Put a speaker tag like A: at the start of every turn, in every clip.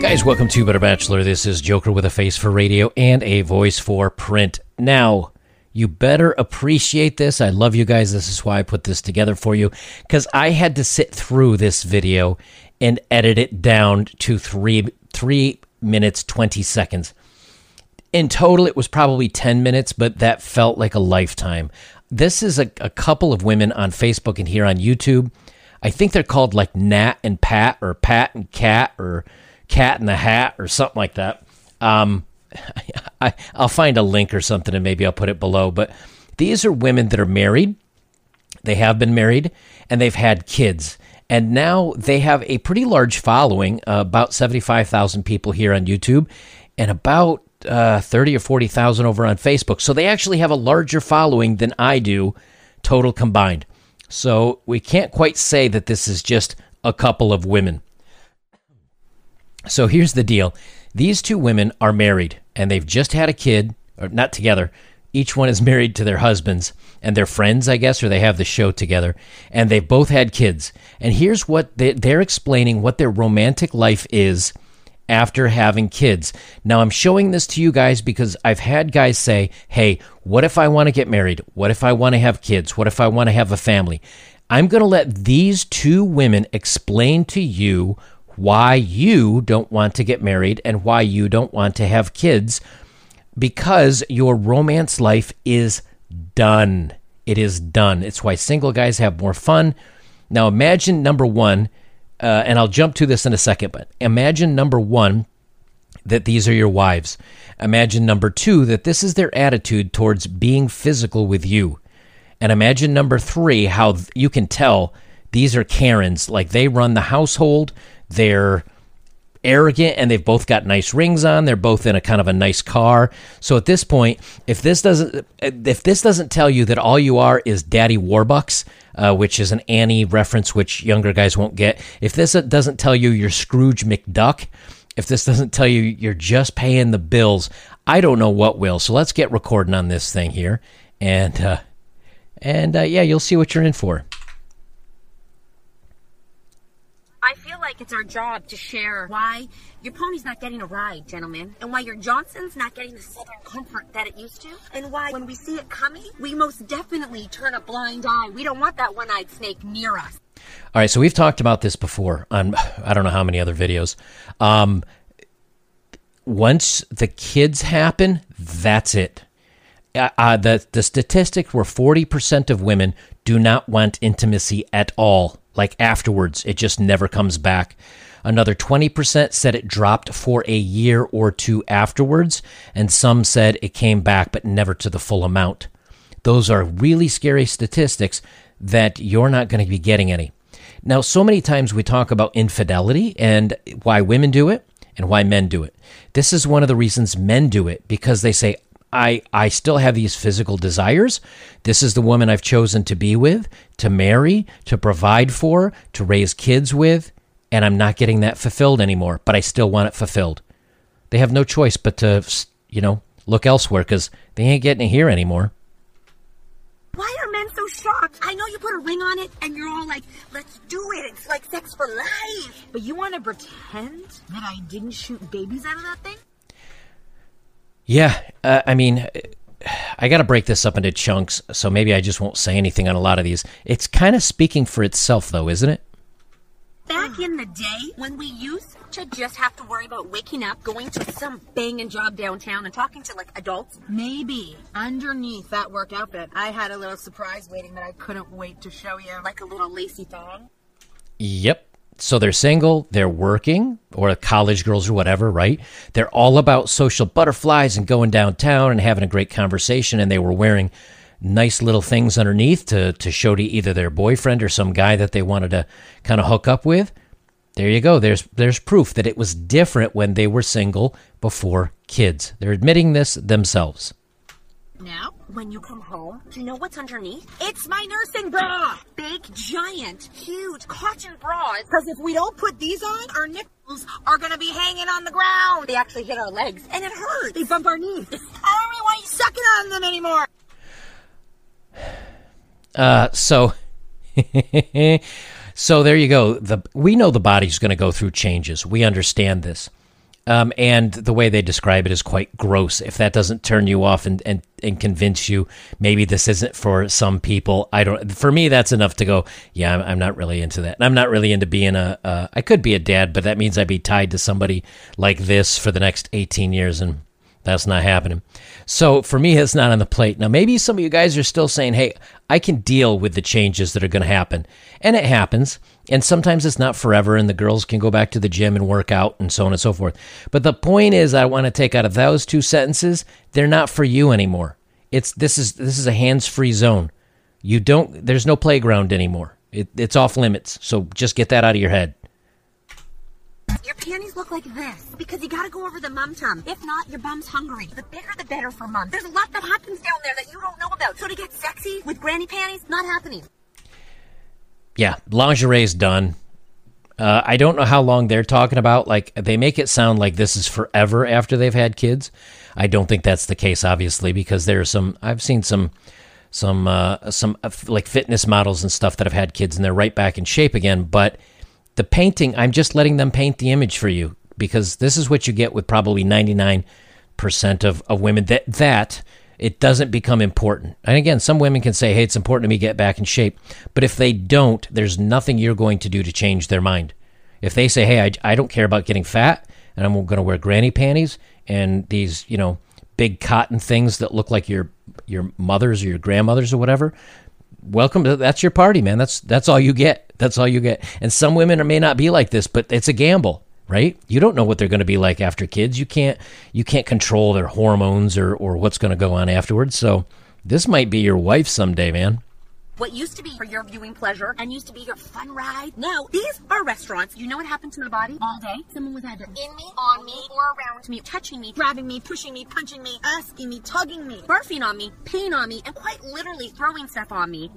A: Guys, welcome to Better Bachelor. This is Joker with a face for radio and a voice for print. Now, you better appreciate this. I love you guys. This is why I put this together for you because I had to sit through this video and edit it down to three three minutes twenty seconds. In total, it was probably ten minutes, but that felt like a lifetime. This is a, a couple of women on Facebook and here on YouTube. I think they're called like Nat and Pat or Pat and Cat or Cat in the Hat or something like that. Um, I, I'll find a link or something and maybe I'll put it below. But these are women that are married. They have been married and they've had kids. And now they have a pretty large following, uh, about 75,000 people here on YouTube and about uh, 30 or 40,000 over on Facebook. So they actually have a larger following than I do, total combined. So we can't quite say that this is just a couple of women. So here's the deal these two women are married and they've just had a kid, or not together. Each one is married to their husbands and they're friends, I guess, or they have the show together. And they've both had kids. And here's what they, they're explaining what their romantic life is after having kids. Now, I'm showing this to you guys because I've had guys say, hey, what if I want to get married? What if I want to have kids? What if I want to have a family? I'm going to let these two women explain to you why you don't want to get married and why you don't want to have kids because your romance life is done. It is done. It's why single guys have more fun. Now, imagine number one, uh, and I'll jump to this in a second, but imagine number one that these are your wives. Imagine number two that this is their attitude towards being physical with you. And imagine number three how you can tell these are Karens. Like they run the household, they're arrogant and they've both got nice rings on. They're both in a kind of a nice car. So at this point if this doesn't if this doesn't tell you that all you are is daddy warbucks uh, which is an annie reference which younger guys won't get if this doesn't tell you you're scrooge mcduck if this doesn't tell you you're just paying the bills i don't know what will. So let's get recording on this thing here. And uh, and uh, yeah you'll see what you're in for
B: I feel like it's our job to share why your pony's not getting a ride, gentlemen, and why your Johnson's not getting the southern comfort that it used to, and why when we see it coming, we most definitely turn a blind eye. We don't want that one-eyed snake near us.
A: All right, so we've talked about this before on I don't know how many other videos. Um, once the kids happen, that's it. Uh, uh, the the statistics were forty percent of women do not want intimacy at all like afterwards, it just never comes back. Another 20% said it dropped for a year or two afterwards, and some said it came back but never to the full amount. Those are really scary statistics that you're not going to be getting any. Now, so many times we talk about infidelity and why women do it and why men do it. This is one of the reasons men do it because they say, I, I still have these physical desires. This is the woman I've chosen to be with, to marry, to provide for, to raise kids with, and I'm not getting that fulfilled anymore, but I still want it fulfilled. They have no choice but to, you know, look elsewhere because they ain't getting it here anymore.
B: Why are men so shocked? I know you put a ring on it and you're all like, let's do it. It's like sex for life. But you want to pretend that I didn't shoot babies out of that thing?
A: Yeah, uh, I mean, I got to break this up into chunks, so maybe I just won't say anything on a lot of these. It's kind of speaking for itself, though, isn't it?
B: Back in the day, when we used to just have to worry about waking up, going to some banging job downtown, and talking to like adults,
C: maybe underneath that work outfit, I had a little surprise waiting that I couldn't wait to show you.
B: Like a little lacy thong.
A: Yep. So they're single, they're working, or college girls or whatever, right? They're all about social butterflies and going downtown and having a great conversation, and they were wearing nice little things underneath to, to show to either their boyfriend or some guy that they wanted to kind of hook up with. There you go. There's there's proof that it was different when they were single before kids. They're admitting this themselves.
B: Now, when you come home, do you know what's underneath? It's my nursing bra! Big, giant, huge cotton bras.
C: Because if we don't put these on, our nipples are gonna be hanging on the ground.
B: They actually hit our legs, and it hurts.
C: They bump our knees. I don't really want you sucking on them anymore.
A: Uh, so So there you go. The we know the body's to go through changes. We understand this. Um, and the way they describe it is quite gross. If that doesn't turn you off and, and, and convince you, maybe this isn't for some people. I don't. For me, that's enough to go. Yeah, I'm, I'm not really into that. And I'm not really into being a. Uh, I could be a dad, but that means I'd be tied to somebody like this for the next 18 years, and that's not happening. So for me, it's not on the plate. Now, maybe some of you guys are still saying, hey, I can deal with the changes that are going to happen. And it happens. And sometimes it's not forever, and the girls can go back to the gym and work out and so on and so forth. But the point is, I want to take out of those two sentences, they're not for you anymore. It's this is this is a hands-free zone. You don't. There's no playground anymore. It, it's off limits. So just get that out of your head.
B: Your panties look like this because you gotta go over the mum tum. If not, your bum's hungry. The bigger the better for mum. There's a lot that happens down there that you don't know about. So to get sexy with granny panties, not happening.
A: Yeah, lingerie's done. Uh, I don't know how long they're talking about. Like they make it sound like this is forever after they've had kids. I don't think that's the case, obviously, because there's some. I've seen some, some, uh, some uh, like fitness models and stuff that have had kids and they're right back in shape again. But the painting, I'm just letting them paint the image for you because this is what you get with probably 99% of, of women that that it doesn't become important. And again, some women can say, hey, it's important to me get back in shape. But if they don't, there's nothing you're going to do to change their mind. If they say, hey, I, I don't care about getting fat and I'm going to wear granny panties and these, you know, big cotton things that look like your your mother's or your grandmother's or whatever, welcome to that's your party, man. That's that's all you get. That's all you get. And some women may not be like this, but it's a gamble, right? You don't know what they're going to be like after kids. You can't you can't control their hormones or or what's going to go on afterwards. So this might be your wife someday, man.
B: What used to be for your viewing pleasure and used to be your fun ride, now these are restaurants. You know what happened to my body all day? Someone was either in me, on me, or around me, touching me, grabbing me, pushing me, punching me, asking me, tugging me, barfing on me, peeing on me, and quite literally throwing stuff on me.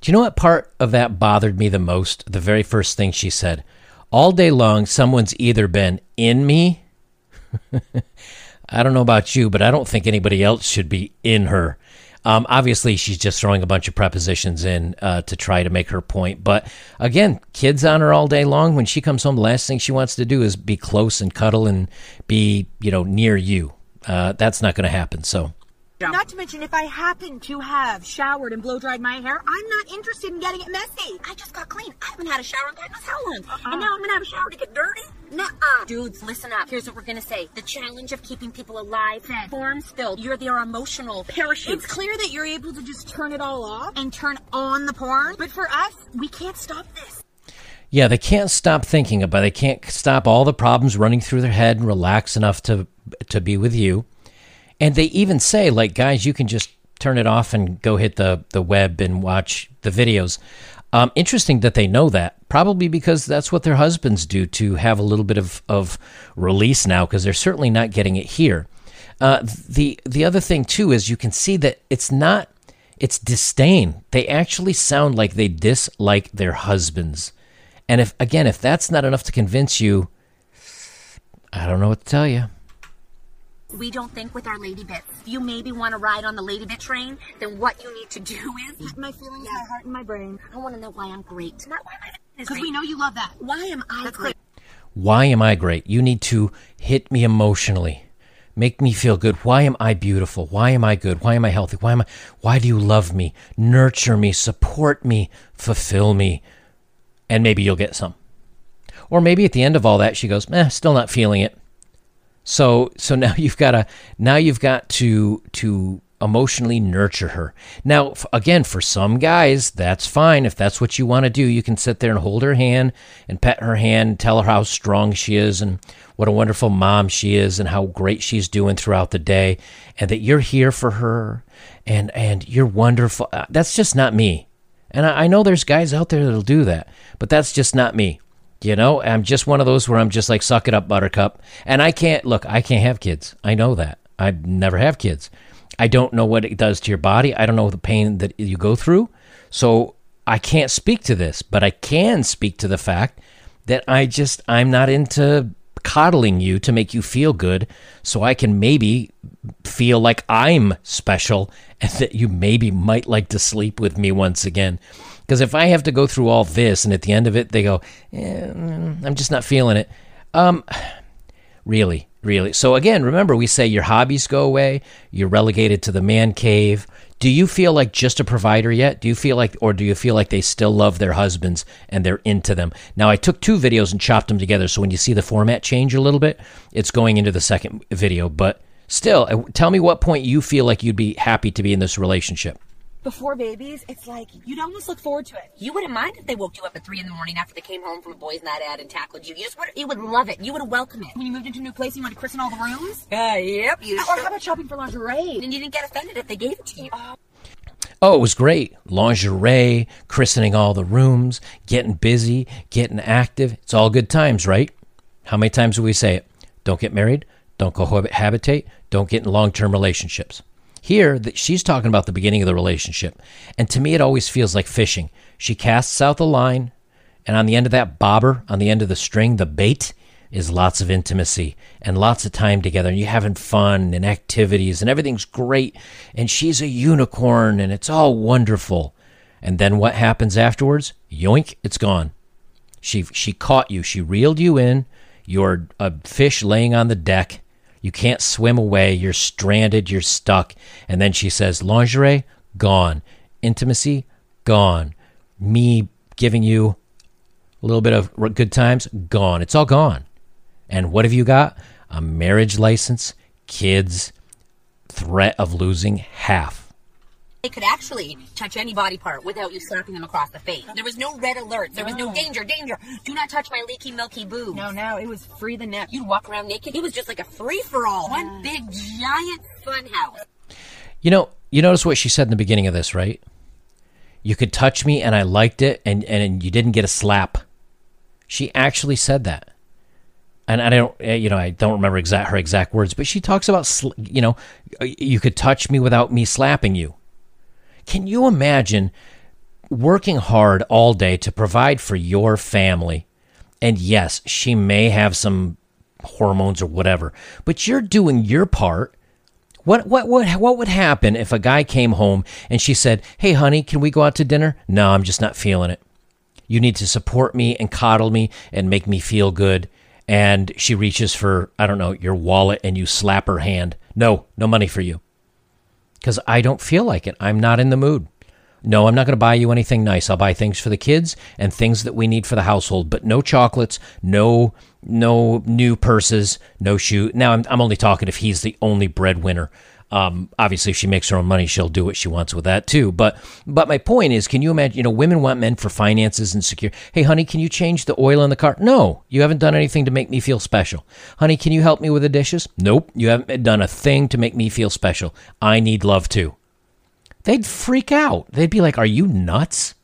A: Do you know what part of that bothered me the most? The very first thing she said. All day long, someone's either been in me. I don't know about you, but I don't think anybody else should be in her. Um, obviously, she's just throwing a bunch of prepositions in uh, to try to make her point. But again, kids on her all day long. When she comes home, the last thing she wants to do is be close and cuddle and be, you know, near you. Uh, that's not going to happen. So
C: Not to mention, if I happen to have showered and blow dried my hair, I'm not interested in getting it messy.
B: I just got clean. I haven't had a shower in God knows how long. And uh-uh. now I'm gonna have a shower to get dirty? Nuh-uh. Dudes, listen up. Here's what we're gonna say. The challenge of keeping people alive, fed, forms filled. You're their emotional parachute.
C: It's clear that you're able to just turn it all off and turn on the porn, but for us, we can't stop this.
A: Yeah, they can't stop thinking about. it. They can't stop all the problems running through their head and relax enough to to be with you. And they even say, like, guys, you can just turn it off and go hit the the web and watch the videos. Um, interesting that they know that. Probably because that's what their husbands do to have a little bit of, of release now, because they're certainly not getting it here. Uh, the the other thing too is you can see that it's not it's disdain. They actually sound like they dislike their husbands. And if again, if that's not enough to convince you, I don't know what to tell you.
B: We don't think with our lady bits. If you maybe want to ride on the lady bit train, then what you need to do is put
C: My feelings, my heart, and my brain.
B: I want to know why I'm great. Not why my is
C: Because we know you love that.
B: Why am I
C: That's
B: great?
A: Why am I great? You need to hit me emotionally. Make me feel good. Why am I beautiful? Why am I good? Why am I healthy? Why am I why do you love me? Nurture me, support me, fulfill me. And maybe you'll get some. Or maybe at the end of all that she goes, "Eh, still not feeling it." So so now you've got to now you've got to to emotionally nurture her. Now again for some guys that's fine if that's what you want to do. You can sit there and hold her hand and pet her hand, tell her how strong she is and what a wonderful mom she is and how great she's doing throughout the day and that you're here for her and and you're wonderful. Uh, That's just not me. And I, I know there's guys out there that'll do that, but that's just not me. You know, I'm just one of those where I'm just like, suck it up, buttercup. And I can't, look, I can't have kids. I know that. I never have kids. I don't know what it does to your body. I don't know the pain that you go through. So I can't speak to this, but I can speak to the fact that I just, I'm not into coddling you to make you feel good so I can maybe feel like I'm special and that you maybe might like to sleep with me once again. Because if I have to go through all this and at the end of it they go, eh, I'm just not feeling it. Um, really, really. So again, remember we say your hobbies go away, you're relegated to the man cave. Do you feel like just a provider yet? Do you feel like, or do you feel like they still love their husbands and they're into them? Now, I took two videos and chopped them together, so when you see the format change a little bit, it's going into the second video. But still, uh, tell me what point you feel like you'd be happy to be in this relationship
B: before babies, it's like you'd almost look forward to it. You wouldn't mind if they woke you up at three in the morning after they came home from a boys' night out and tackled you. You just would, you would love it. You would welcome it.
C: When you moved into a new place, you wanted to christen all the rooms.
B: Uh, yep. You
C: or how about shopping for lingerie?
B: And you didn't get offended if they gave it to you.
A: Oh, it was great. Lingerie, christening all the rooms, getting busy, getting active. It's all good times, right? How many times do we say it? Don't get married, don't cohabitate, don't get in long term relationships. Here, that she's talking about the beginning of the relationship. And to me, it always feels like fishing. She casts out the line, and on the end of that bobber, on the end of the string, the bait, is lots of intimacy and lots of time together and you're having fun and activities and everything's great and she's a unicorn and it's all wonderful. And then what happens afterwards? Yoink, it's gone. She she caught you. She reeled you in. You're a uh, fish laying on the deck you can't swim away. You're stranded. You're stuck. And then she says, lingerie, gone. Intimacy, gone. Me giving you a little bit of good times, gone. It's all gone. And what have you got? A marriage license, kids, threat of losing half.
B: They could actually touch any body part without you slapping them across the face. There was no red alert. There was no danger, danger. Do not touch my leaky, milky boob.
C: No, no, it was free the nip.
B: You'd walk around naked. It was just like a free for all. One big giant fun house.
A: You know, you notice what she said in the beginning of this, right? You could touch me and I liked it, and, and you didn't get a slap. She actually said that and I don't, eh, you know, I don't remember exact her exact words, but she talks about, you know, you could touch me without me slapping you. Can you imagine working hard all day to provide for your family? And yes, she may have some hormones or whatever, but you're doing your part. What what what what would happen if a guy came home and she said, "Hey honey, can we go out to dinner?" "No, I'm just not feeling it." You need to support me and coddle me and make me feel good. And she reaches for, I don't know, your wallet and you slap her hand. No, no money for you because I don't feel like it. I'm not in the mood. No, I'm not going to buy you anything nice. I'll buy things for the kids and things that we need for the household, but no chocolates, no no new purses, no shoe. Now I'm I'm only talking if he's the only breadwinner. Um, obviously, if she makes her own money, she'll do what she wants with that too. But but my point is, can you imagine? You know, women want men for finances and secure. Hey, honey, can you change the oil in the car? No, you haven't done anything to make me feel special. Honey, can you help me with the dishes? Nope, you haven't done a thing to make me feel special. I need love too. They'd freak out. They'd be like, "Are you nuts?"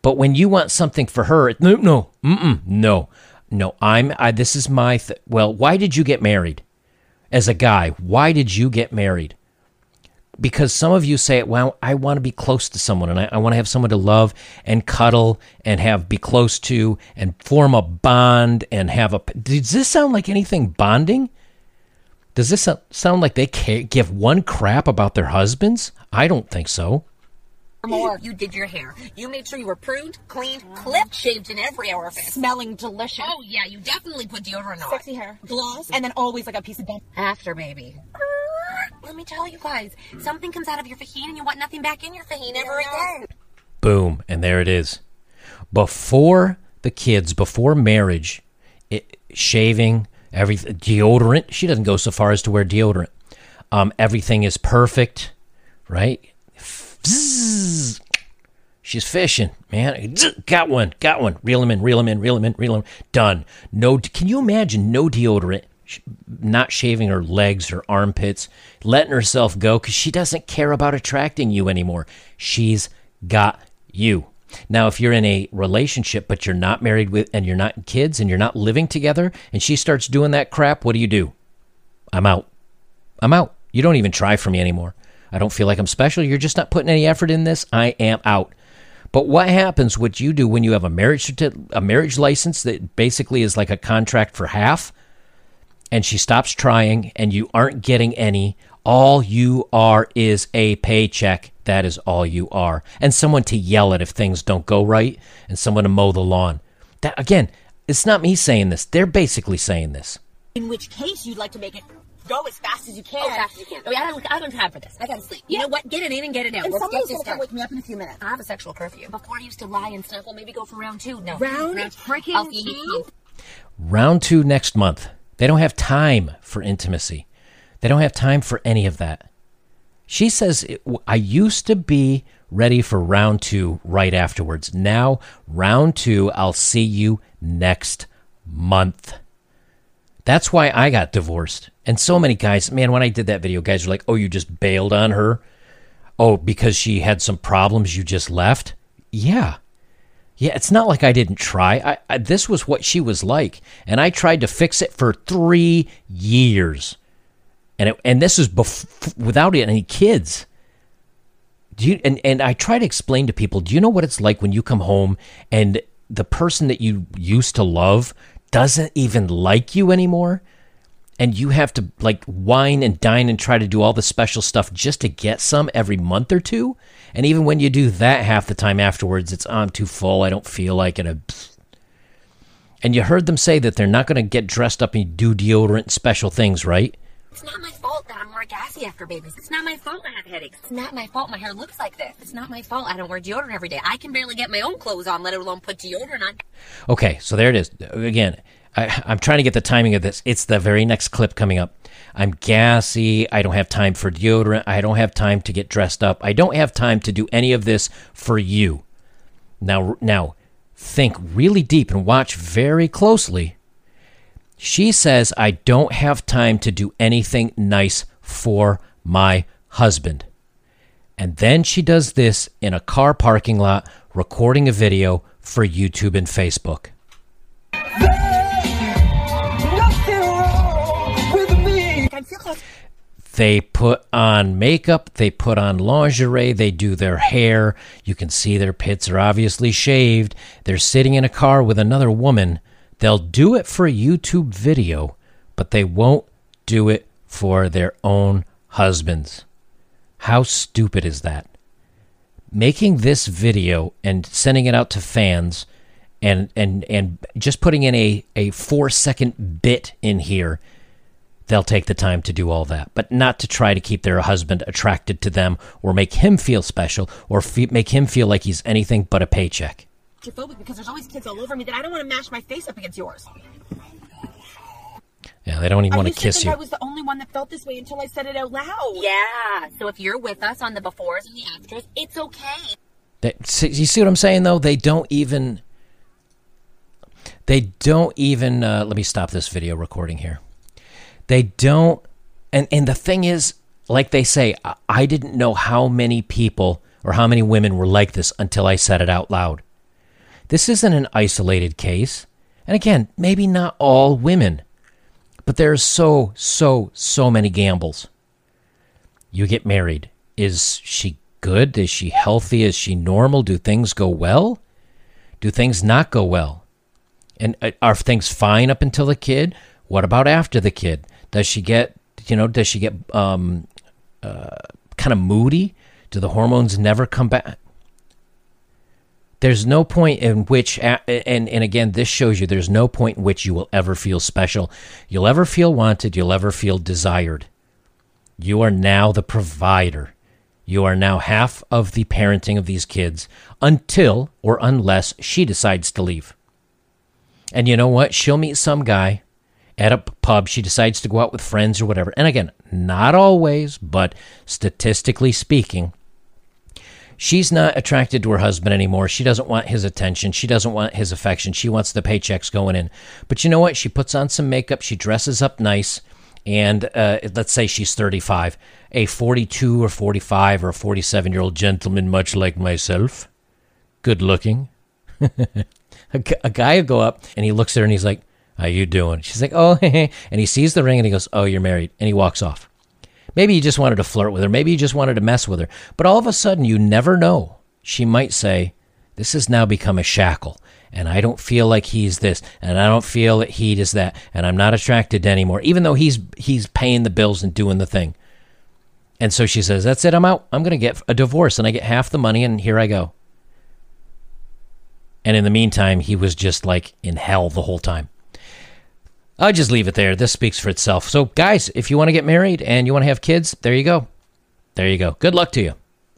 A: But when you want something for her, no, no, mm-mm, no, no. I'm. I, this is my. Th- well, why did you get married? As a guy, why did you get married? Because some of you say, well, I want to be close to someone and I, I want to have someone to love and cuddle and have be close to and form a bond and have a. Does this sound like anything bonding? Does this sound like they give one crap about their husbands? I don't think so
B: more. You did your hair. You made sure you were pruned, cleaned, clipped, shaved in every orifice.
C: Smelling delicious.
B: Oh, yeah, you definitely put deodorant on.
C: Sexy hair. Gloss. And then always like a piece of bed.
B: After, baby. Let me tell you guys, something comes out of your vagina and you want nothing back in your vagina ever again.
A: Boom, and there it is. Before the kids, before marriage, it, shaving, everything, deodorant. She doesn't go so far as to wear deodorant. Um, everything is perfect, right? She's fishing, man. Got one, got one. Reel him in, reel him in, reel him in, reel him. Done. No. Can you imagine no deodorant? Not shaving her legs, her armpits, letting herself go because she doesn't care about attracting you anymore. She's got you. Now, if you're in a relationship but you're not married with and you're not kids and you're not living together and she starts doing that crap, what do you do? I'm out. I'm out. You don't even try for me anymore. I don't feel like I'm special. You're just not putting any effort in this. I am out. But what happens? What you do when you have a marriage a marriage license that basically is like a contract for half? and she stops trying and you aren't getting any, all you are is a paycheck. That is all you are. And someone to yell at if things don't go right and someone to mow the lawn. That again, it's not me saying this. They're basically saying this.
B: In which case, you'd like to make it
C: Go as fast as you can.
B: Oh, fast as you can. Oh, yeah, I don't, I don't have time for this. I gotta sleep. You know what? Get it in and get it out.
C: And
B: Let's
C: someone's
B: get this
C: gonna come wake me up in a few minutes.
B: I have a sexual curfew. Before I used to lie and snuffle, maybe go for round two. No.
C: Round freaking
B: I'll see you-
C: two?
A: Round two next month. They don't have time for intimacy. They don't have time for any of that. She says, I used to be ready for round two right afterwards. Now, round two, I'll see you next month. That's why I got divorced. And so many guys, man, when I did that video, guys were like, oh, you just bailed on her? Oh, because she had some problems, you just left? Yeah. Yeah, it's not like I didn't try. I, I this was what she was like, and I tried to fix it for three years, and it, and this is bef- without any kids. Do you and and I try to explain to people. Do you know what it's like when you come home and the person that you used to love doesn't even like you anymore? And you have to like wine and dine and try to do all the special stuff just to get some every month or two. And even when you do that half the time afterwards, it's I'm too full. I don't feel like it. And you heard them say that they're not going to get dressed up and do deodorant special things, right?
B: It's not my fault that I'm more gassy after babies. It's not my fault I have headaches. It's not my fault my hair looks like this. It's not my fault I don't wear deodorant every day. I can barely get my own clothes on, let alone put deodorant on.
A: Okay, so there it is. Again, I, I'm trying to get the timing of this. It's the very next clip coming up. I'm gassy. I don't have time for deodorant. I don't have time to get dressed up. I don't have time to do any of this for you. Now, now, think really deep and watch very closely. She says, I don't have time to do anything nice for my husband. And then she does this in a car parking lot, recording a video for YouTube and Facebook. They put on makeup, they put on lingerie, they do their hair. You can see their pits are obviously shaved. They're sitting in a car with another woman. They'll do it for a YouTube video, but they won't do it for their own husbands. How stupid is that? Making this video and sending it out to fans and and and just putting in a a 4 second bit in here they'll take the time to do all that, but not to try to keep their husband attracted to them or make him feel special or fe- make him feel like he's anything but a paycheck.
C: Claustrophobic because there's always kids all over me that I don't want to mash my face up against yours.
A: Yeah, they don't even
C: I
A: want to
C: used
A: kiss
C: think
A: you.
C: I was the only one that felt this way until I said it out loud.
B: Yeah. So if you're with us on the befores and the afters, it's okay.
A: They, see, you see what I'm saying though? They don't even. They don't even. Uh, let me stop this video recording here. They don't. And and the thing is, like they say, I, I didn't know how many people or how many women were like this until I said it out loud. This isn't an isolated case. And again, maybe not all women, but there's so, so, so many gambles. You get married. Is she good? Is she healthy? Is she normal? Do things go well? Do things not go well? And uh, are things fine up until the kid? What about after the kid? Does she get, you know, does she get um, uh, kind of moody? Do the hormones never come back? There's no point in which, and and again, this shows you there's no point in which you will ever feel special. You'll ever feel wanted. You'll ever feel desired. You are now the provider. You are now half of the parenting of these kids until or unless she decides to leave. And you know what? She'll meet some guy at a pub. She decides to go out with friends or whatever. And again, not always, but statistically speaking, she's not attracted to her husband anymore. She doesn't want his attention. She doesn't want his affection. She wants the paychecks going in. But you know what? She puts on some makeup. She dresses up nice. And uh, let's say she's 35. A 42 or 45 or 47 year old gentleman, much like myself, good looking. a, guy will go up and he looks at her and he's like, How you doing? She's like, Oh. And he sees the ring and he goes, Oh, you're married. And he walks off. Maybe he just wanted to flirt with her. Maybe he just wanted to mess with her. But all of a sudden, you never know. She might say, This has now become a shackle. and I don't feel like he's this, and I don't feel that he is that, and I'm not attracted anymore, even though he's he's paying the bills and doing the thing. And so she says, That's it, I'm out. I'm going to get a divorce, and I get half the money, and here I go. And in the meantime, he was just like in hell the whole time. I'll just leave it there. This speaks for itself. So, guys, if you want to get married and you want to have kids, there you go. There you go. Good luck to you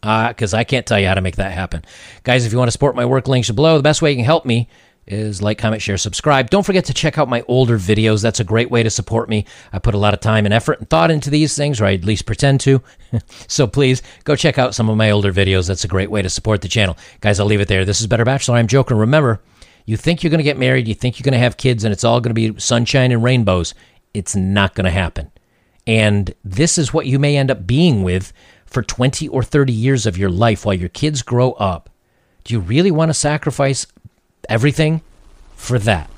A: because uh, I can't tell you how to make that happen. Guys, if you want to support my work, links below. The best way you can help me is like, comment, share, subscribe. Don't forget to check out my older videos. That's a great way to support me. I put a lot of time and effort and thought into these things, or I at least pretend to. so please go check out some of my older videos. That's a great way to support the channel. Guys, I'll leave it there. This is Better Bachelor. I'm joking. Remember, you think you're going to get married, you think you're going to have kids, and it's all going to be sunshine and rainbows. It's not going to happen. And this is what you may end up being with for 20 or 30 years of your life while your kids grow up. Do you really want to sacrifice everything for that?